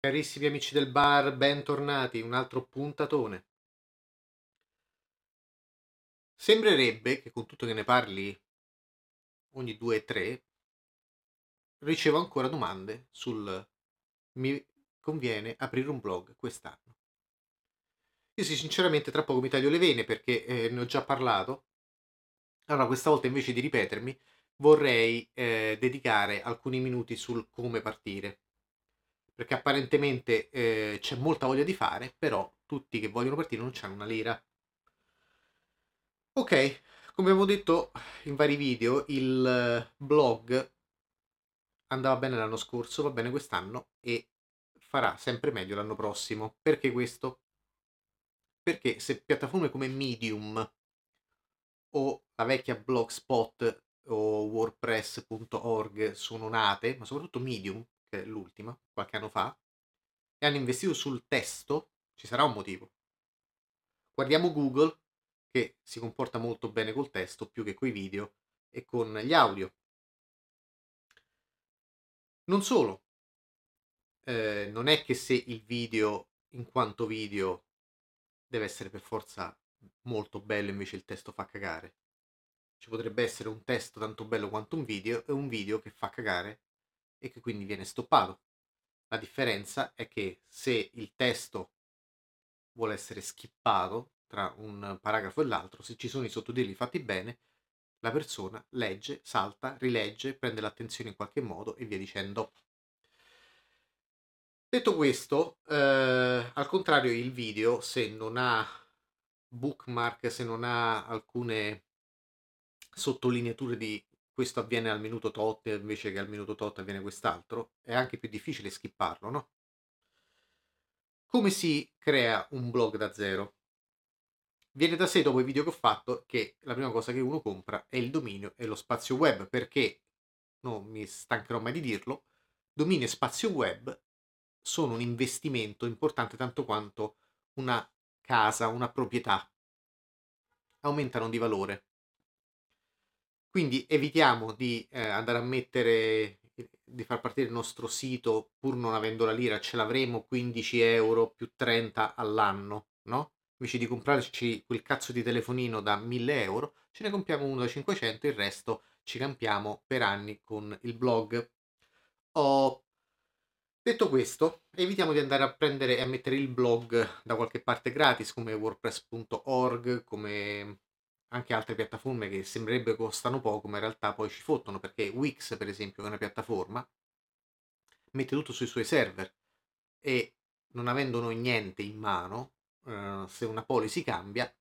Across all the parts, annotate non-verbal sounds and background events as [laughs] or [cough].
Carissimi amici del bar, bentornati, un altro puntatone. Sembrerebbe che con tutto che ne parli ogni due o tre, ricevo ancora domande sul mi conviene aprire un blog quest'anno. Io sì, sinceramente tra poco mi taglio le vene perché eh, ne ho già parlato. Allora, questa volta invece di ripetermi, vorrei eh, dedicare alcuni minuti sul come partire perché apparentemente eh, c'è molta voglia di fare, però tutti che vogliono partire non hanno una lira. Ok, come abbiamo detto in vari video, il blog andava bene l'anno scorso, va bene quest'anno e farà sempre meglio l'anno prossimo. Perché questo? Perché se piattaforme come Medium o la vecchia Blogspot o WordPress.org sono nate, ma soprattutto Medium, che è l'ultima, qualche anno fa, e hanno investito sul testo, ci sarà un motivo. Guardiamo Google, che si comporta molto bene col testo, più che coi video e con gli audio. Non solo, eh, non è che se il video in quanto video deve essere per forza molto bello invece il testo fa cagare. Ci potrebbe essere un testo tanto bello quanto un video e un video che fa cagare e che quindi viene stoppato. La differenza è che se il testo vuole essere skippato tra un paragrafo e l'altro, se ci sono i sottotitoli fatti bene, la persona legge, salta, rilegge, prende l'attenzione in qualche modo e via dicendo. Detto questo, eh, al contrario il video, se non ha bookmark, se non ha alcune sottolineature di questo avviene al minuto tot invece che al minuto tot avviene quest'altro, è anche più difficile skipparlo, no? Come si crea un blog da zero? Viene da sé dopo i video che ho fatto che la prima cosa che uno compra è il dominio e lo spazio web, perché non mi stancherò mai di dirlo, dominio e spazio web sono un investimento importante tanto quanto una casa, una proprietà. Aumentano di valore. Quindi evitiamo di eh, andare a mettere, di far partire il nostro sito pur non avendo la lira, ce l'avremo 15 euro più 30 all'anno, no? Invece di comprarci quel cazzo di telefonino da 1000 euro, ce ne compriamo uno da 500 e il resto ci campiamo per anni con il blog. Ho Detto questo, evitiamo di andare a prendere e a mettere il blog da qualche parte gratis come wordpress.org, come anche altre piattaforme che sembrerebbe costano poco, ma in realtà poi ci fottono, perché Wix, per esempio, è una piattaforma, mette tutto sui suoi server e non avendo noi niente in mano, eh, se una policy cambia,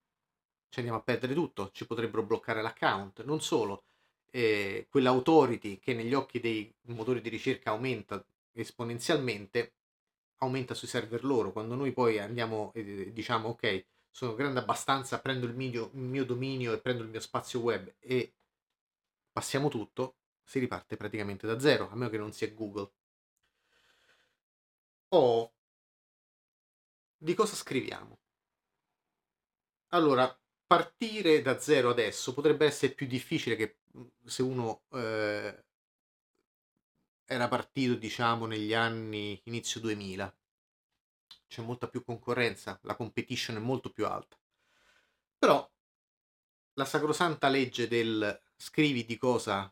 ci andiamo a perdere tutto, ci potrebbero bloccare l'account. Non solo, eh, quell'autority che negli occhi dei motori di ricerca aumenta esponenzialmente, aumenta sui server loro. Quando noi poi andiamo e diciamo ok, sono grande abbastanza, prendo il mio, il mio dominio e prendo il mio spazio web e passiamo tutto, si riparte praticamente da zero, a meno che non sia Google. O di cosa scriviamo? Allora, partire da zero adesso potrebbe essere più difficile che se uno eh, era partito, diciamo, negli anni inizio 2000 c'è molta più concorrenza, la competition è molto più alta. Però la sacrosanta legge del scrivi di cosa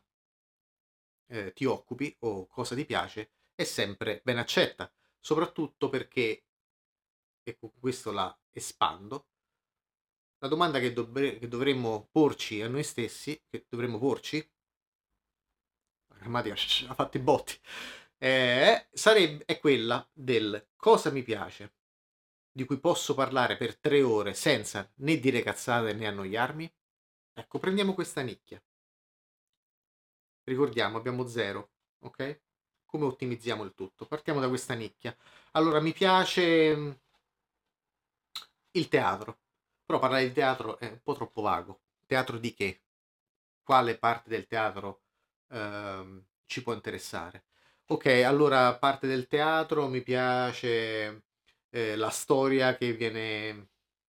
eh, ti occupi o cosa ti piace è sempre ben accetta, soprattutto perché, e con questo la espando, la domanda che, dovre- che dovremmo porci a noi stessi, che dovremmo porci, la grammatica [laughs] ha fatto i botti, eh, sarebbe, è quella del cosa mi piace, di cui posso parlare per tre ore senza né dire cazzate né annoiarmi? Ecco, prendiamo questa nicchia. Ricordiamo, abbiamo zero, ok? Come ottimizziamo il tutto? Partiamo da questa nicchia. Allora, mi piace mm, il teatro, però parlare di teatro è un po' troppo vago. Teatro di che? Quale parte del teatro ehm, ci può interessare? Ok, allora parte del teatro mi piace eh, la storia che viene,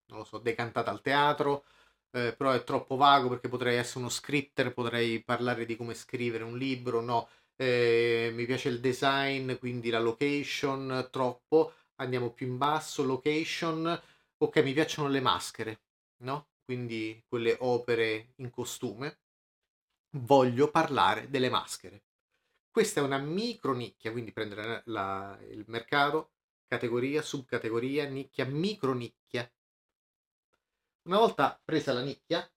non lo so, decantata al teatro, eh, però è troppo vago perché potrei essere uno scripter, potrei parlare di come scrivere un libro, no, eh, mi piace il design, quindi la location, troppo, andiamo più in basso, location, ok, mi piacciono le maschere, no? Quindi quelle opere in costume. Voglio parlare delle maschere. Questa è una micro nicchia, quindi prendere la, il mercato, categoria, subcategoria, nicchia, micro nicchia. Una volta presa la nicchia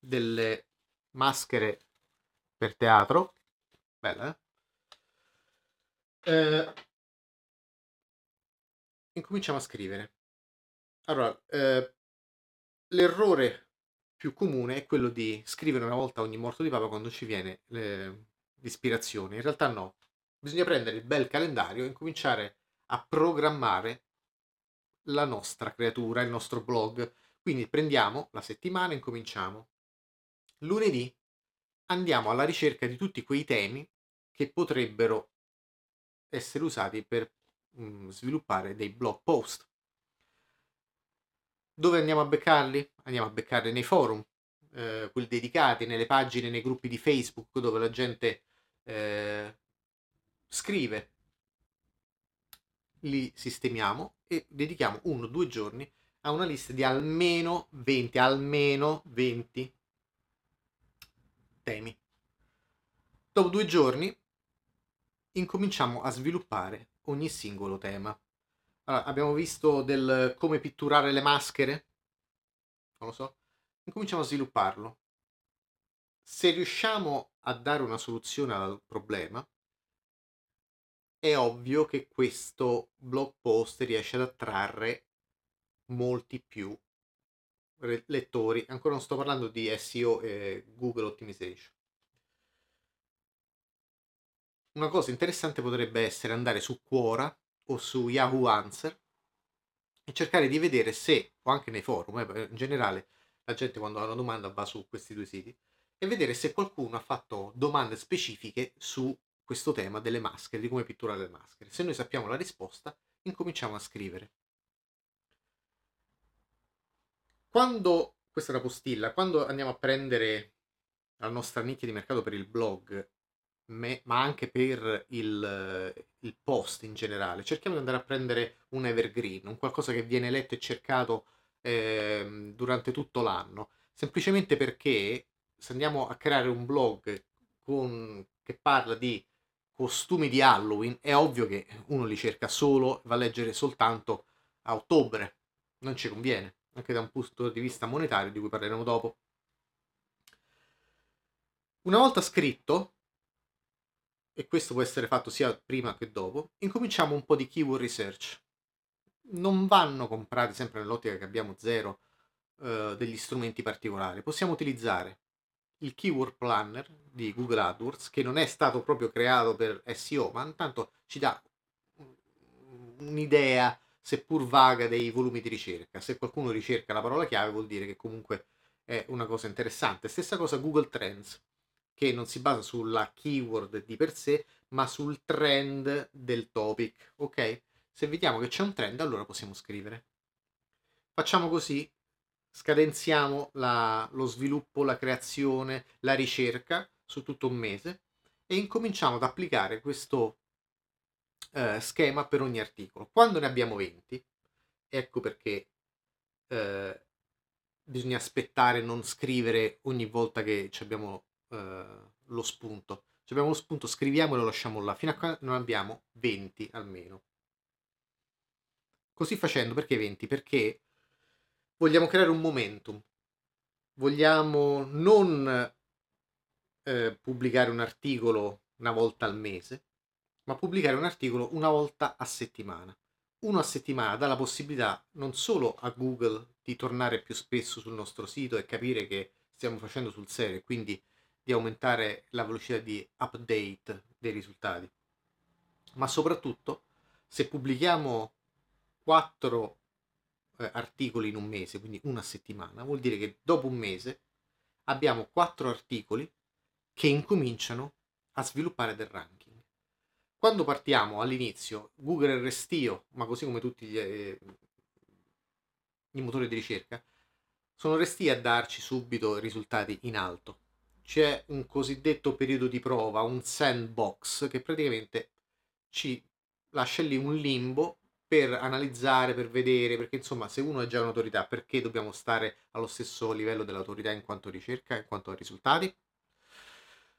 delle maschere per teatro, bella eh? eh incominciamo a scrivere. Allora, eh, l'errore più comune è quello di scrivere una volta ogni morto di papa quando ci viene eh, l'ispirazione. In realtà no. Bisogna prendere il bel calendario e incominciare a programmare la nostra creatura, il nostro blog. Quindi prendiamo la settimana e incominciamo. Lunedì andiamo alla ricerca di tutti quei temi che potrebbero essere usati per mh, mm, sviluppare dei blog post. Dove andiamo a beccarli? Andiamo a beccarli nei forum, eh, quelli dedicati, nelle pagine, nei gruppi di Facebook dove la gente eh, scrive. Li sistemiamo e dedichiamo uno o due giorni a una lista di almeno 20, almeno 20 temi. Dopo due giorni incominciamo a sviluppare ogni singolo tema. Allora, abbiamo visto del come pitturare le maschere, non lo so, incominciamo a svilupparlo. Se riusciamo a dare una soluzione al problema, è ovvio che questo blog post riesce ad attrarre molti più lettori. Ancora non sto parlando di SEO e Google Optimization. Una cosa interessante potrebbe essere andare su Quora o su Yahoo Answer e cercare di vedere se, o anche nei forum, eh, in generale la gente quando ha una domanda va su questi due siti, e vedere se qualcuno ha fatto domande specifiche su questo tema delle maschere, di come pitturare le maschere. Se noi sappiamo la risposta, incominciamo a scrivere. Quando, questa è la postilla, quando andiamo a prendere la nostra nicchia di mercato per il blog me, ma anche per il, il, post in generale. Cerchiamo di andare a prendere un evergreen, un qualcosa che viene letto e cercato eh, durante tutto l'anno, semplicemente perché se andiamo a creare un blog con, che parla di costumi di Halloween, è ovvio che uno li cerca solo, va a leggere soltanto a ottobre, non ci conviene, anche da un punto di vista monetario di cui parleremo dopo. Una volta scritto, e questo può essere fatto sia prima che dopo, incominciamo un po' di keyword research. Non vanno comprati sempre nell'ottica che abbiamo zero eh, degli strumenti particolari. Possiamo utilizzare il keyword planner di Google AdWords, che non è stato proprio creato per SEO, ma intanto ci dà un'idea, seppur vaga, dei volumi di ricerca. Se qualcuno ricerca la parola chiave vuol dire che comunque è una cosa interessante. Stessa cosa Google Trends che non si basa sulla keyword di per sé, ma sul trend del topic, ok? Se vediamo che c'è un trend, allora possiamo scrivere. Facciamo così, scadenziamo la, lo sviluppo, la creazione, la ricerca su tutto un mese e incominciamo ad applicare questo eh, schema per ogni articolo. Quando ne abbiamo 20, ecco perché eh, bisogna aspettare, non scrivere ogni volta che abbiamo eh, lo spunto. Se abbiamo lo spunto scriviamolo e lo lasciamo là, fino a quando non abbiamo 20 almeno. Così facendo, perché 20? Perché vogliamo creare un momentum. Vogliamo non eh, pubblicare un articolo una volta al mese, ma pubblicare un articolo una volta a settimana. Uno a settimana dà la possibilità non solo a Google di tornare più spesso sul nostro sito e capire che stiamo facendo sul serio, quindi di aumentare la velocità di update dei risultati. Ma soprattutto, se pubblichiamo 4 eh, articoli in un mese, quindi una settimana, vuol dire che dopo un mese abbiamo 4 articoli che incominciano a sviluppare del ranking. Quando partiamo all'inizio, Google è restio, ma così come tutti gli, eh, i motori di ricerca, sono resti a darci subito risultati in alto c'è un cosiddetto periodo di prova, un sandbox, che praticamente ci lascia lì un limbo per analizzare, per vedere, perché insomma se uno è già un'autorità, perché dobbiamo stare allo stesso livello dell'autorità in quanto ricerca, in quanto a risultati?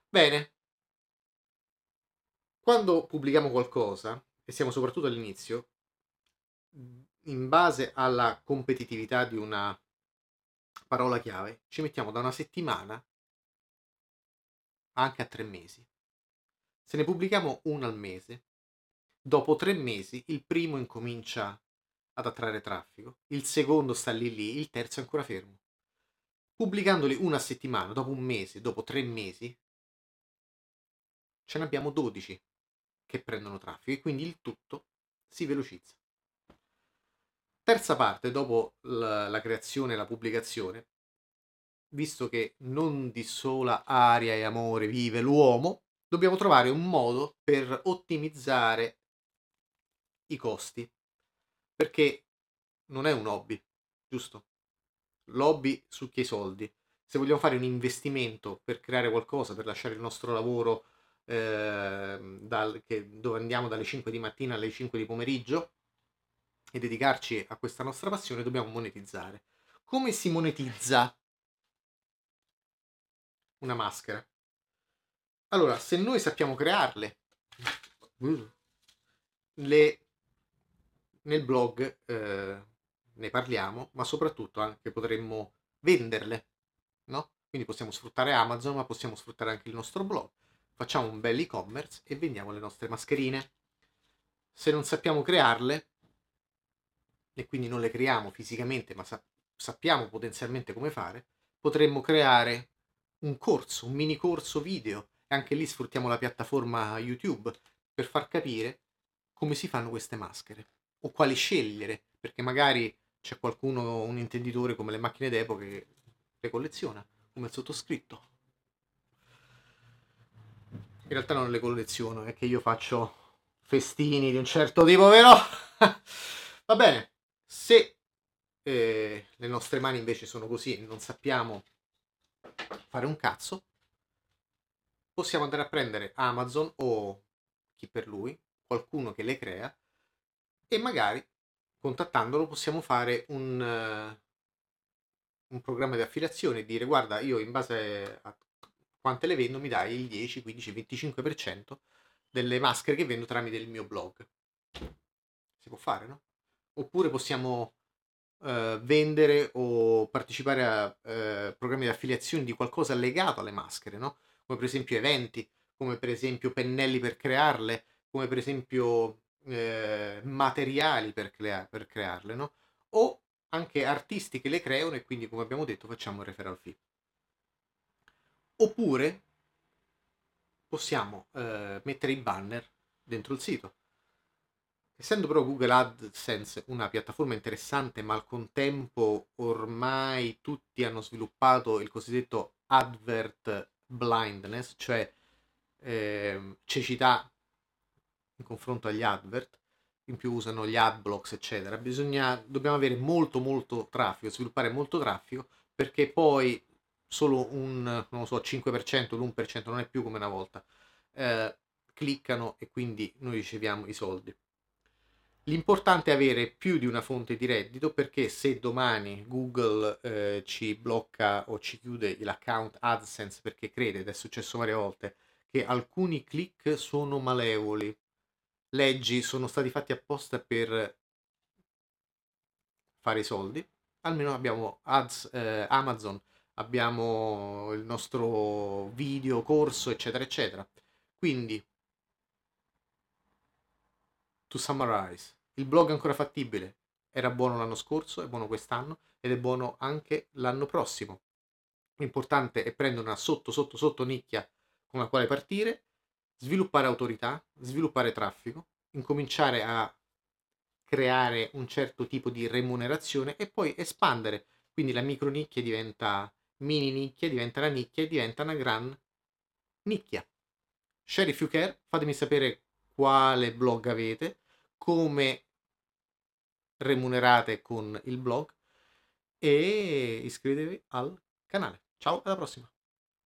Bene, quando pubblichiamo qualcosa, e siamo soprattutto all'inizio, in base alla competitività di una parola chiave, ci mettiamo da una settimana anche a tre mesi. Se ne pubblichiamo uno al mese, dopo tre mesi il primo incomincia ad attrarre traffico, il secondo sta lì lì, il terzo è ancora fermo. Pubblicandoli una settimana, dopo un mese, dopo tre mesi, ce ne abbiamo 12 che prendono traffico e quindi il tutto si velocizza. Terza parte, dopo la, la creazione e la pubblicazione, visto che non di sola aria e amore vive l'uomo, dobbiamo trovare un modo per ottimizzare i costi. Perché non è un hobby, giusto? L'hobby succhia i soldi. Se vogliamo fare un investimento per creare qualcosa, per lasciare il nostro lavoro eh, dal, che, dove andiamo dalle 5 di mattina alle 5 di pomeriggio e dedicarci a questa nostra passione, dobbiamo monetizzare. Come si monetizza una maschera? Allora, se noi sappiamo crearle, le, nel blog eh, ne parliamo, ma soprattutto anche potremmo venderle, no? Quindi possiamo sfruttare Amazon, ma possiamo sfruttare anche il nostro blog facciamo un bel e-commerce e vendiamo le nostre mascherine. Se non sappiamo crearle, e quindi non le creiamo fisicamente, ma sa- sappiamo potenzialmente come fare, potremmo creare un corso, un mini corso video, e anche lì sfruttiamo la piattaforma YouTube per far capire come si fanno queste maschere o quali scegliere, perché magari c'è qualcuno, un intenditore come le macchine d'epoca che le colleziona, come il sottoscritto in realtà non le colleziono, è che io faccio festini di un certo tipo, vero? [laughs] Va bene, se eh, le nostre mani invece sono così e non sappiamo fare un cazzo, possiamo andare a prendere Amazon o chi per lui, qualcuno che le crea, e magari contattandolo possiamo fare un, uh, un programma di affiliazione e dire guarda io in base a quante le vendo mi dai il 10, 15, 25% delle maschere che vendo tramite il mio blog. Si può fare, no? Oppure possiamo eh, vendere o partecipare a eh, programmi di affiliazione di qualcosa legato alle maschere, no? Come per esempio eventi, come per esempio pennelli per crearle, come per esempio eh, materiali per, crea- per crearle, no? O anche artisti che le creano e quindi, come abbiamo detto, facciamo un referral fee. Oppure possiamo eh, mettere i banner dentro il sito. Essendo però Google AdSense una piattaforma interessante, ma al contempo ormai tutti hanno sviluppato il cosiddetto advert blindness, cioè eh, cecità in confronto agli advert, in più usano gli adblocks, eccetera. Bisogna, dobbiamo avere molto molto traffico, sviluppare molto traffico, perché poi solo un, non so, 5%, l'1% non è più come una volta, eh, cliccano e quindi noi riceviamo i soldi. L'importante è avere più di una fonte di reddito perché se domani Google eh, ci blocca o ci chiude l'account AdSense perché crede, ed è successo varie volte, che alcuni click sono malevoli, leggi sono stati fatti apposta per fare i soldi, almeno abbiamo ads, eh, Amazon abbiamo il nostro video, corso, eccetera, eccetera. Quindi, to summarize, il blog è ancora fattibile, era buono l'anno scorso, è buono quest'anno ed è buono anche l'anno prossimo. L'importante è prendere una sotto, sotto, sotto nicchia con la quale partire, sviluppare autorità, sviluppare traffico, incominciare a creare un certo tipo di remunerazione e poi espandere. Quindi la micronicchia diventa mini nicchia diventa una nicchia e diventa una gran nicchia. Share if you care, fatemi sapere quale blog avete, come remunerate con il blog e iscrivetevi al canale. Ciao, alla prossima!